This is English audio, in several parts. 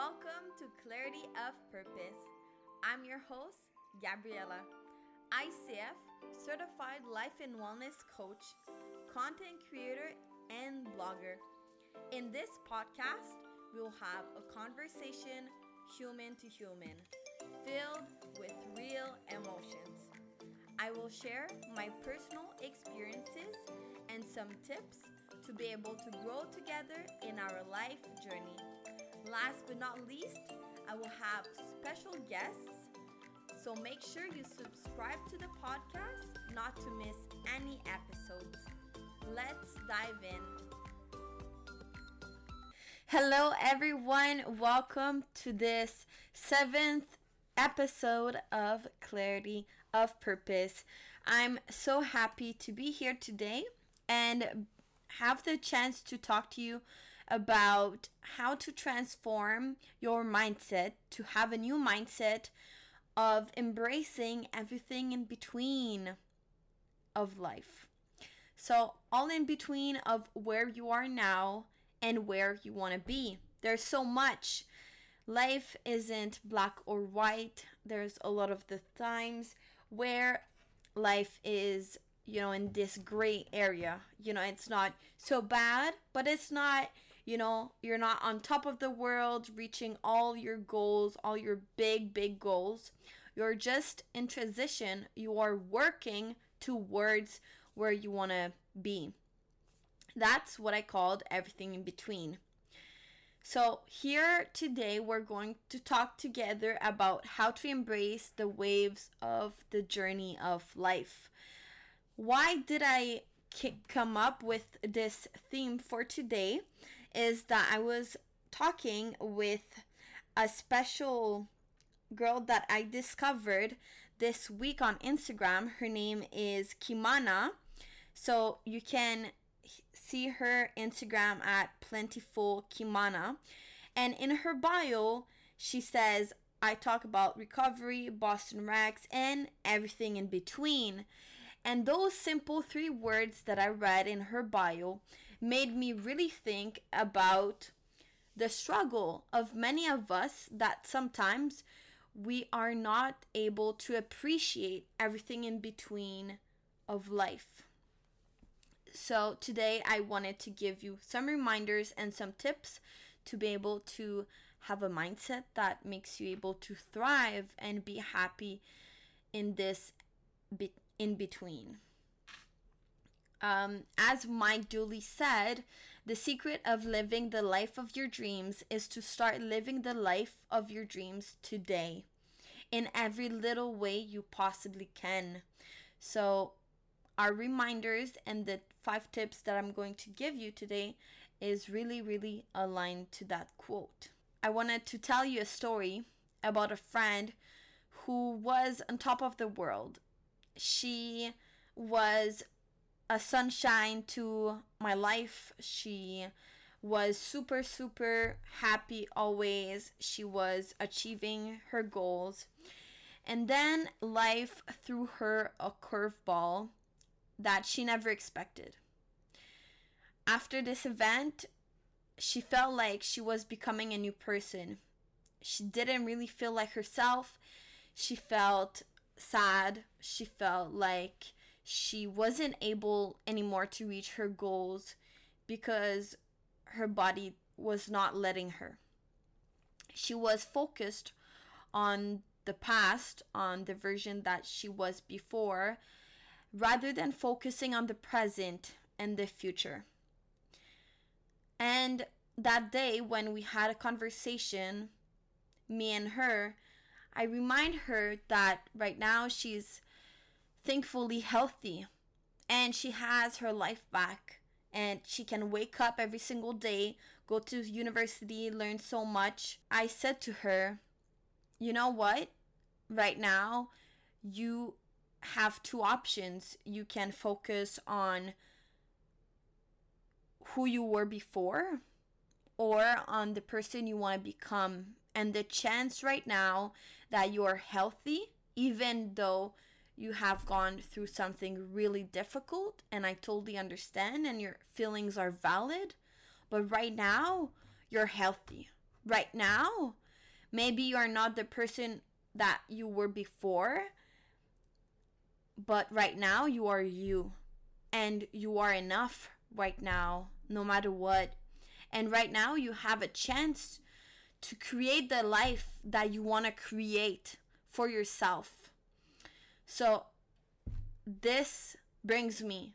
Welcome to Clarity of Purpose. I'm your host, Gabriela, ICF certified life and wellness coach, content creator, and blogger. In this podcast, we'll have a conversation human to human, filled with real emotions. I will share my personal experiences and some tips to be able to grow together in our life journey. Last but not least, I will have special guests. So make sure you subscribe to the podcast not to miss any episodes. Let's dive in. Hello, everyone. Welcome to this seventh episode of Clarity of Purpose. I'm so happy to be here today and have the chance to talk to you about how to transform your mindset to have a new mindset of embracing everything in between of life. So, all in between of where you are now and where you want to be. There's so much. Life isn't black or white. There's a lot of the times where life is you know, in this gray area. You know, it's not so bad, but it's not, you know, you're not on top of the world reaching all your goals, all your big, big goals. You're just in transition. You are working towards where you want to be. That's what I called everything in between. So, here today, we're going to talk together about how to embrace the waves of the journey of life why did I come up with this theme for today is that I was talking with a special girl that I discovered this week on Instagram. Her name is Kimana. So you can see her Instagram at plentiful Kimana. And in her bio, she says, I talk about recovery, Boston Rex, and everything in between. And those simple three words that I read in her bio made me really think about the struggle of many of us that sometimes we are not able to appreciate everything in between of life. So, today I wanted to give you some reminders and some tips to be able to have a mindset that makes you able to thrive and be happy in this in between. Um, as Mike Dooley said, the secret of living the life of your dreams is to start living the life of your dreams today in every little way you possibly can. So, our reminders and the five tips that I'm going to give you today is really, really aligned to that quote. I wanted to tell you a story about a friend who was on top of the world she was a sunshine to my life. She was super, super happy always. She was achieving her goals. And then life threw her a curveball that she never expected. After this event, she felt like she was becoming a new person. She didn't really feel like herself. She felt sad. She felt like she wasn't able anymore to reach her goals because her body was not letting her. She was focused on the past, on the version that she was before, rather than focusing on the present and the future. And that day, when we had a conversation, me and her, I remind her that right now she's thankfully healthy and she has her life back and she can wake up every single day, go to university, learn so much. I said to her, you know what? Right now, you have two options. You can focus on who you were before or on the person you want to become and the chance right now that you're healthy, even though you have gone through something really difficult, and I totally understand, and your feelings are valid, but right now you're healthy. right now. Maybe you are not the person that you were before, but right now you are you. And you are enough right now, no matter what. And right now you have a chance to create the life that you want to create for yourself. So, this brings me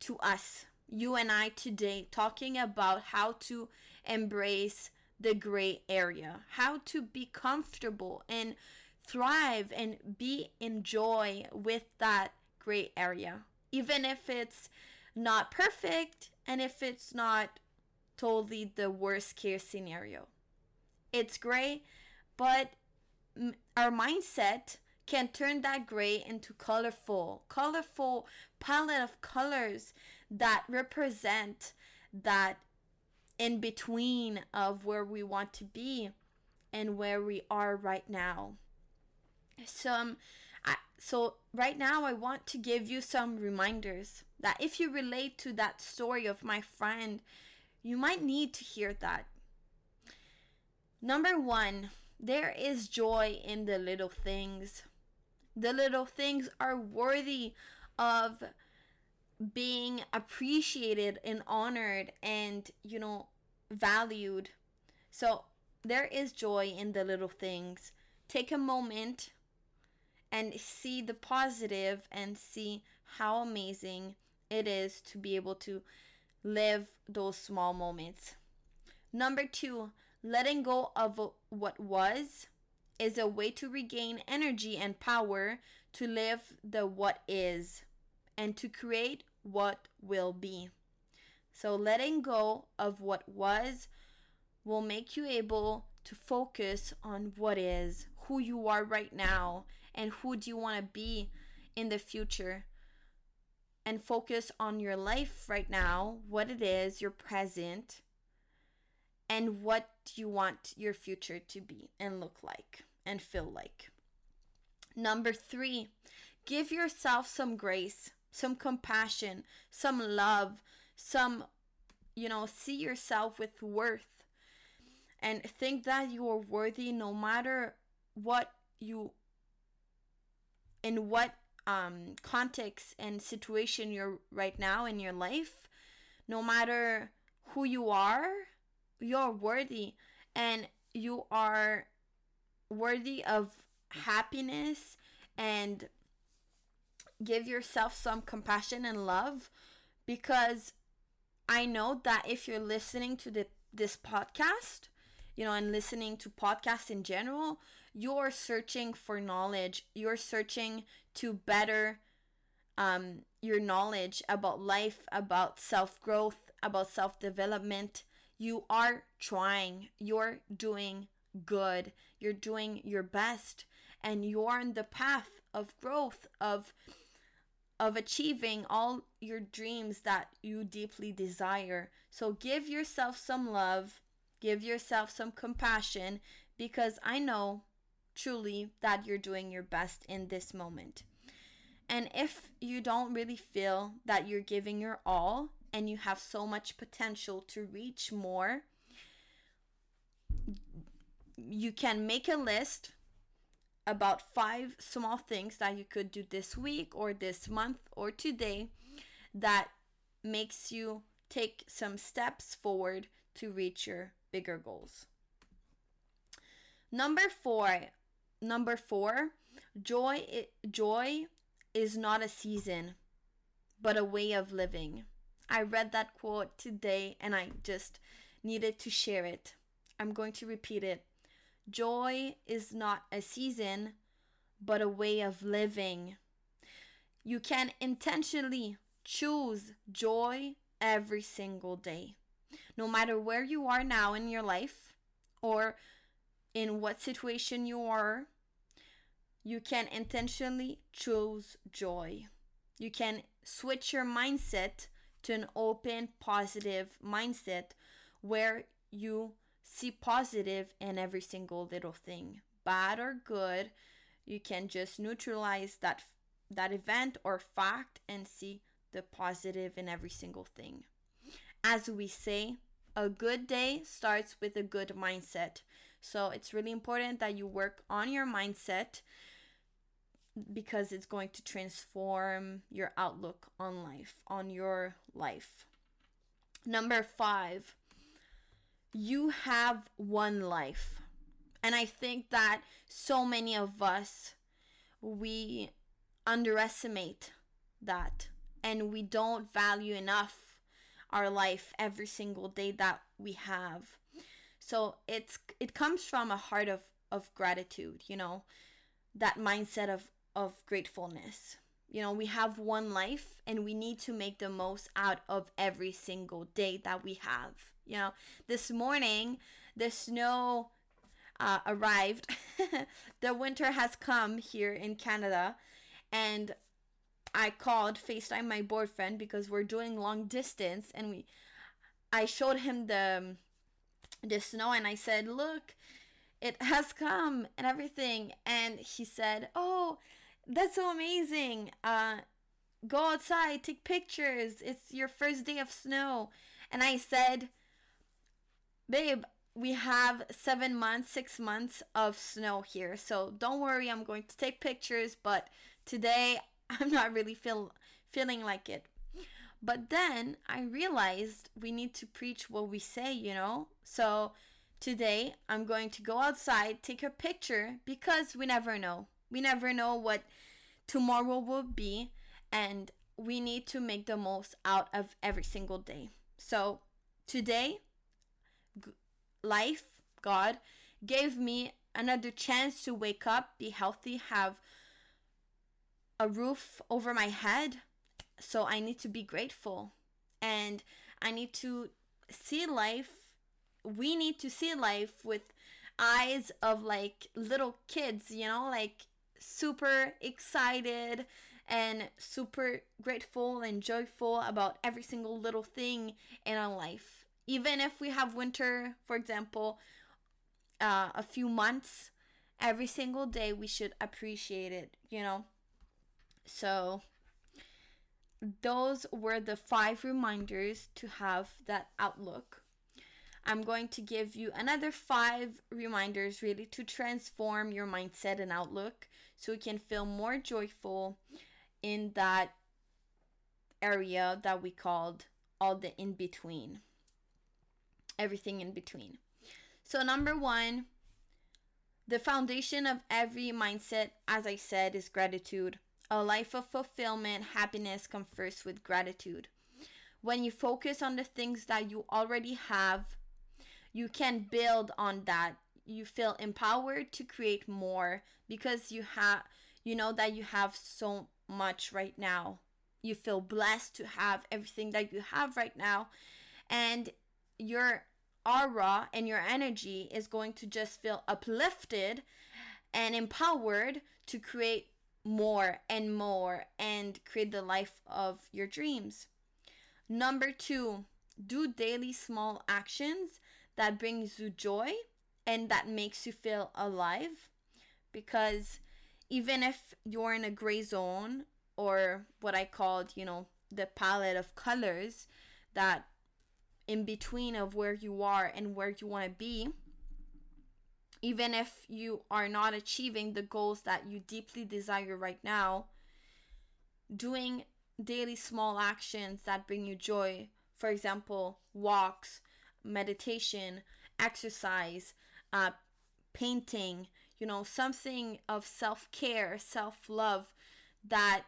to us, you and I today, talking about how to embrace the gray area, how to be comfortable and thrive and be in joy with that gray area, even if it's not perfect and if it's not totally the worst case scenario. It's gray, but our mindset can turn that gray into colorful, colorful palette of colors that represent that in between of where we want to be and where we are right now. Some um, I, so right now I want to give you some reminders that if you relate to that story of my friend, you might need to hear that. Number 1, there is joy in the little things. The little things are worthy of being appreciated and honored and, you know, valued. So there is joy in the little things. Take a moment and see the positive and see how amazing it is to be able to live those small moments. Number two, letting go of what was is a way to regain energy and power to live the what is and to create what will be. So, letting go of what was will make you able to focus on what is, who you are right now, and who do you want to be in the future. And focus on your life right now, what it is, your present, and what you want your future to be and look like and feel like. Number three, give yourself some grace some compassion, some love, some, you know, see yourself with worth and think that you are worthy no matter what you, in what um, context and situation you're right now in your life, no matter who you are, you're worthy and you are worthy of happiness and give yourself some compassion and love because I know that if you're listening to the, this podcast, you know, and listening to podcasts in general, you're searching for knowledge. You're searching to better um, your knowledge about life, about self growth, about self development. You are trying, you're doing good, you're doing your best, and you're on the path of growth, of of achieving all your dreams that you deeply desire. So give yourself some love, give yourself some compassion, because I know truly that you're doing your best in this moment. And if you don't really feel that you're giving your all and you have so much potential to reach more, you can make a list about five small things that you could do this week or this month or today that makes you take some steps forward to reach your bigger goals. Number 4, number 4, joy joy is not a season but a way of living. I read that quote today and I just needed to share it. I'm going to repeat it. Joy is not a season, but a way of living. You can intentionally choose joy every single day. No matter where you are now in your life or in what situation you are, you can intentionally choose joy. You can switch your mindset to an open, positive mindset where you see positive in every single little thing, bad or good. You can just neutralize that that event or fact and see the positive in every single thing. As we say, a good day starts with a good mindset. So it's really important that you work on your mindset because it's going to transform your outlook on life, on your life. Number five, you have one life. And I think that so many of us, we underestimate that and we don't value enough our life every single day that we have. So it's it comes from a heart of of gratitude, you know, that mindset of of gratefulness. You know, we have one life and we need to make the most out of every single day that we have. You know, this morning the snow uh, arrived. the winter has come here in Canada and I called FaceTime my boyfriend because we're doing long distance and we I showed him the the snow and I said, "Look, it has come and everything." And he said, "Oh, that's so amazing. Uh go outside, take pictures. It's your first day of snow." And I said, "Babe, we have 7 months, 6 months of snow here. So don't worry, I'm going to take pictures, but today I'm not really feel feeling like it. But then I realized we need to preach what we say, you know? So today I'm going to go outside, take a picture because we never know. We never know what tomorrow will be and we need to make the most out of every single day. So today life, God gave me another chance to wake up, be healthy, have a roof over my head. So I need to be grateful. And I need to see life. We need to see life with eyes of like little kids, you know, like super excited and super grateful and joyful about every single little thing in our life. Even if we have winter, for example, uh, a few months, every single day we should appreciate it, you know. So, those were the five reminders to have that outlook. I'm going to give you another five reminders really to transform your mindset and outlook so you can feel more joyful in that area that we called all the in between. Everything in between. So, number one, the foundation of every mindset, as I said, is gratitude. A life of fulfillment, happiness comes first with gratitude. When you focus on the things that you already have, you can build on that. You feel empowered to create more because you have you know that you have so much right now. You feel blessed to have everything that you have right now and your aura and your energy is going to just feel uplifted and empowered to create more and more and create the life of your dreams. Number two, do daily small actions that brings you joy and that makes you feel alive because even if you're in a gray zone or what I called, you know, the palette of colors that in between of where you are and where you want to be, even if you are not achieving the goals that you deeply desire right now, doing daily small actions that bring you joy, for example, walks, meditation, exercise, uh, painting, you know, something of self care, self love that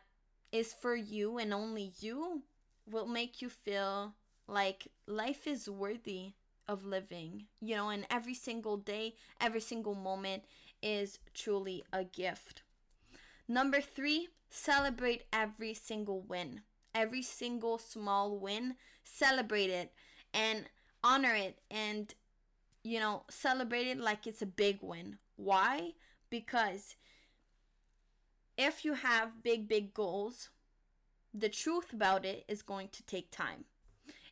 is for you and only you will make you feel like life is worthy of living, you know, and every single day, every single moment is truly a gift. Number three, celebrate every single win. Every single small win, celebrate it and honor it and, you know, celebrate it like it's a big win. Why? Because if you have big, big goals, the truth about it is going to take time.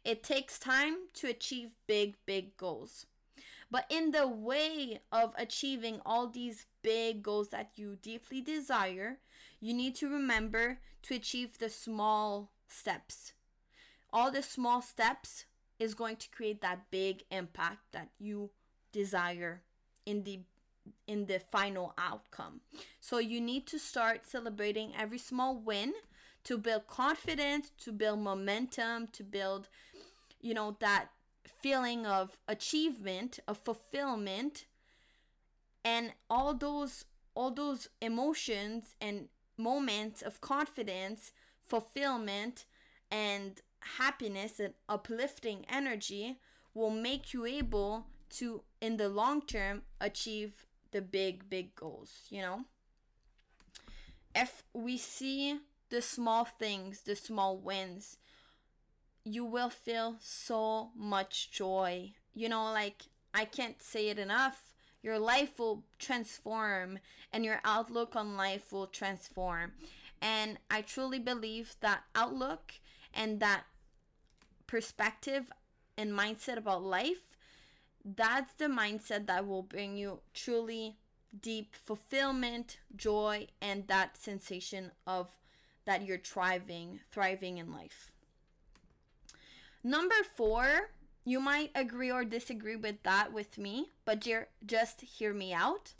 It takes time to achieve big, big goals. But in the way of achieving all these big goals that you deeply desire, you need to remember to achieve the small steps. All the small steps is going to create that big impact that you desire in the in the final outcome. So you need to start celebrating every small win to build confidence, to build momentum, to build you know that feeling of achievement, of fulfillment and all those all those emotions and moments of confidence, fulfillment and happiness and uplifting energy will make you able to in the long term achieve the big big goals you know? If we see the small things the small wins you will feel so much joy. You know like i can't say it enough. Your life will transform and your outlook on life will transform. And i truly believe that outlook and that perspective and mindset about life that's the mindset that will bring you truly deep fulfillment, joy, and that sensation of that you're thriving, thriving in life. Number four, you might agree or disagree with that with me, but just hear me out.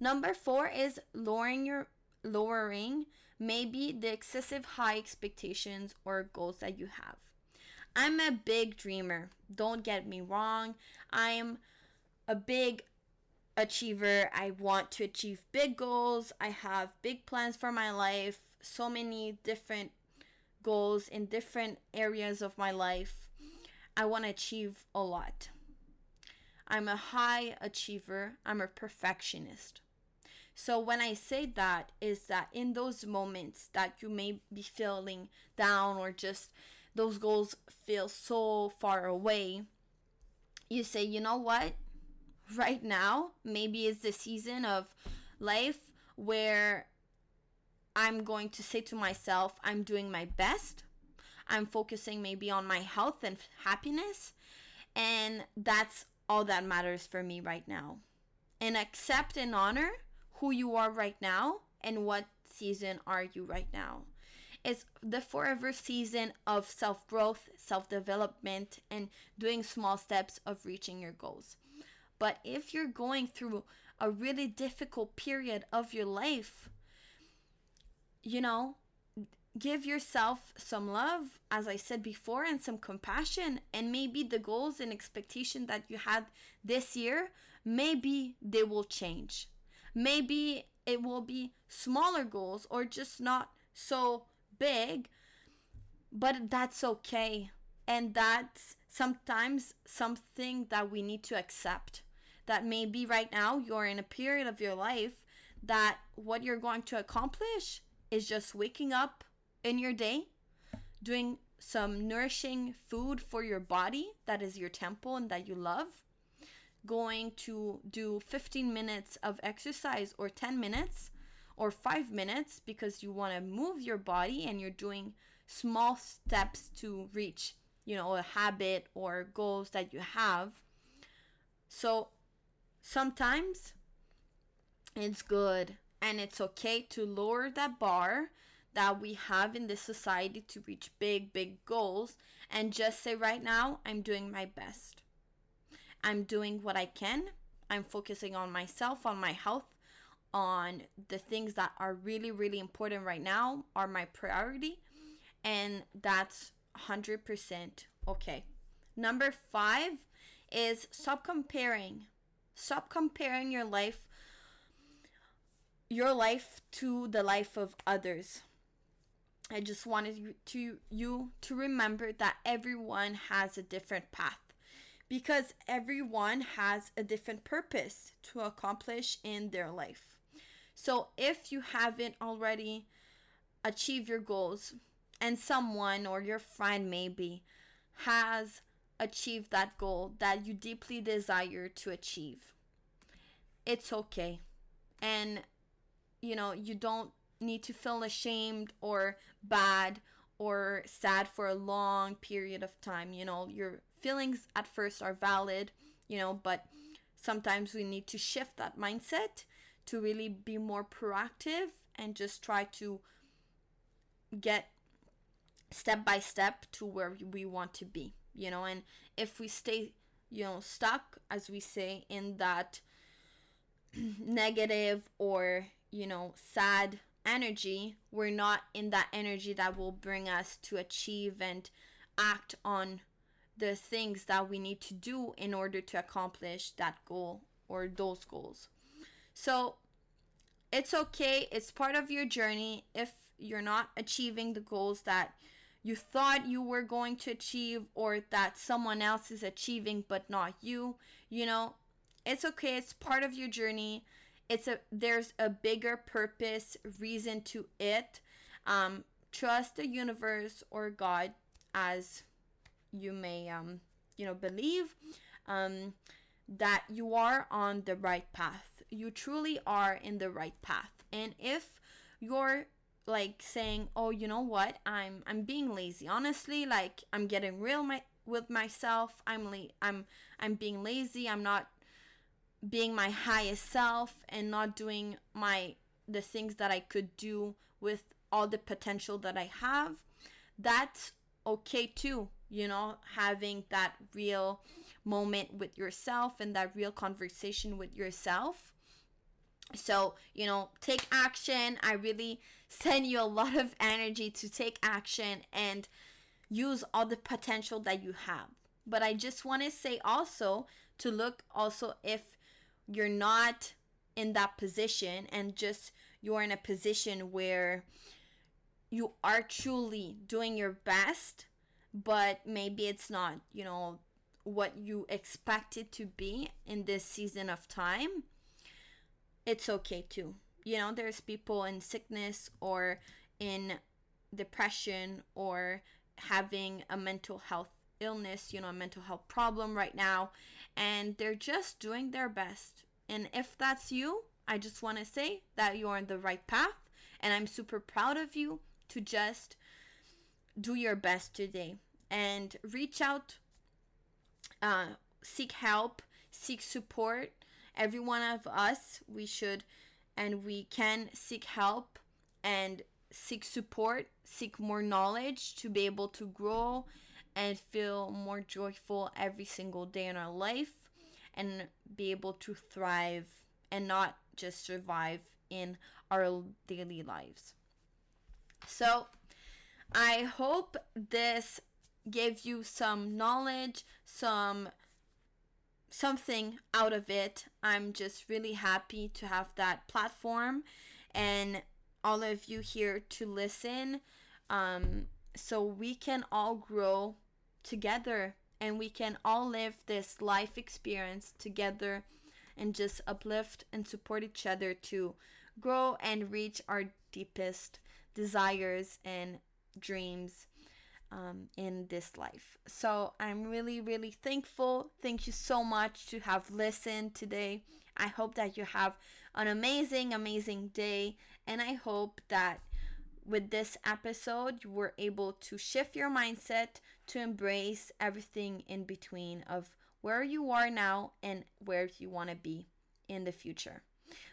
Number four is lowering your lowering maybe the excessive high expectations or goals that you have. I'm a big dreamer. Don't get me wrong. I'm a big achiever. I want to achieve big goals. I have big plans for my life. So many different goals in different areas of my life. I want to achieve a lot. I'm a high achiever. I'm a perfectionist. So when I say that is that in those moments that you may be feeling down or just those goals feel so far away, you say, you know what? Right now, maybe it's the season of life where I'm going to say to myself, I'm doing my best. I'm focusing maybe on my health and happiness. And that's all that matters for me right now. And accept and honor who you are right now and what season are you right now. It's the forever season of self growth, self development, and doing small steps of reaching your goals. But if you're going through a really difficult period of your life, you know, give yourself some love, as I said before, and some compassion. And maybe the goals and expectation that you had this year, maybe they will change. Maybe it will be smaller goals or just not so big, but that's okay. And that's sometimes something that we need to accept. That maybe right now you're in a period of your life that what you're going to accomplish is just waking up in your day, doing some nourishing food for your body that is your temple and that you love, going to do 15 minutes of exercise or 10 minutes or five minutes because you want to move your body and you're doing small steps to reach, you know, a habit or goals that you have. So sometimes it's good and it's okay to lower that bar that we have in this society to reach big, big goals and just say, right now, I'm doing my best. I'm doing what I can. I'm focusing on myself, on my health, on the things that are really, really important right now, are my priority. And that's 100% okay. Number five is stop comparing. Stop comparing your life your life to the life of others. I just wanted you to you to remember that everyone has a different path because everyone has a different purpose to accomplish in their life. So if you haven't already achieved your goals and someone or your friend maybe has achieved that goal that you deeply desire to achieve, it's okay. And you know, you don't need to feel ashamed or bad or sad for a long period of time. You know, your feelings at first are valid, you know, but sometimes we need to shift that mindset to really be more proactive and just try to get step by step to where we want to be. you know, and if we stay, you know, stuck, as we say, in that negative or, you know, sad energy, we're not in that energy that will bring us to achieve and act on the things that we need to do in order to accomplish that goal or those goals. So it's okay, it's part of your journey if you're not achieving the goals that you thought you were going to achieve or that someone else is achieving but not you. You know, it's okay, it's part of your journey. It's a there's a bigger purpose, reason to it. Um, trust the universe or God as you may um you know believe um that you are on the right path. You truly are in the right path. And if you're like saying, "Oh, you know what? I'm I'm being lazy." Honestly, like I'm getting real my with myself. I'm la- I'm I'm being lazy. I'm not being my highest self and not doing my the things that I could do with all the potential that I have. That's okay too, you know, having that real moment with yourself and that real conversation with yourself. So, you know, take action. I really send you a lot of energy to take action and use all the potential that you have. But I just want to say also to look also if you're not in that position and just you're in a position where you are truly doing your best, but maybe it's not, you know, what you expect it to be in this season of time, it's okay too. You know, there's people in sickness or in depression or having a mental health illness, you know, a mental health problem right now, and they're just doing their best. And if that's you, I just want to say that you're on the right path, and I'm super proud of you to just do your best today and reach out, uh, seek help, seek support. Every one of us, we should and we can seek help and seek support, seek more knowledge to be able to grow and feel more joyful every single day in our life and be able to thrive and not just survive in our daily lives. So, I hope this gave you some knowledge, some something out of it. I'm just really happy to have that platform and all of you here to listen um, so we can all grow together and we can all live this life experience together and just uplift and support each other to grow and reach our deepest desires and dreams um, in this life. So I'm really, really thankful. Thank you so much to have listened today. I hope that you have an amazing, amazing day. And I hope that with this episode, you were able to shift your mindset to embrace everything in between of where you are now and where you want to be in the future.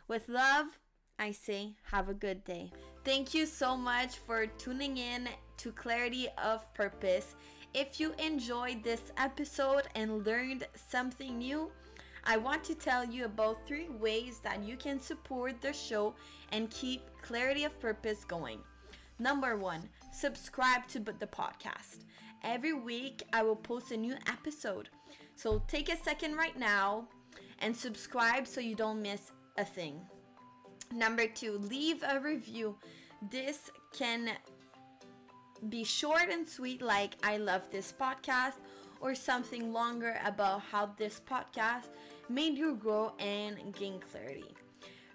With love, I say have a good day. Thank you so much for tuning in to Clarity of Purpose. If you enjoyed this episode and learned something new, I want to tell you about three ways that you can support the show and keep Clarity of Purpose going. Number one, subscribe to the podcast. Every week, I will post a new episode. So take a second right now and subscribe so you don't miss a thing. Number two, leave a review. This can be short and sweet, like I love this podcast, or something longer about how this podcast made you grow and gain clarity.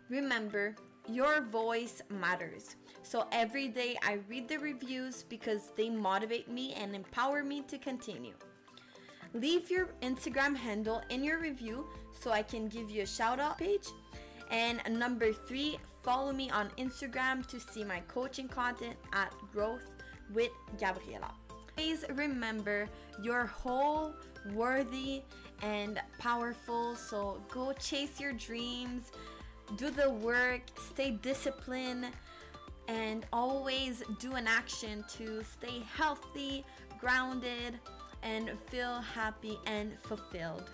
Remember, your voice matters. So every day I read the reviews because they motivate me and empower me to continue. Leave your Instagram handle in your review so I can give you a shout out page and number three, follow me on Instagram to see my coaching content at Growth with Gabriela. Please remember you're whole, worthy, and powerful. So go chase your dreams, do the work, stay disciplined, and always do an action to stay healthy, grounded, and feel happy and fulfilled.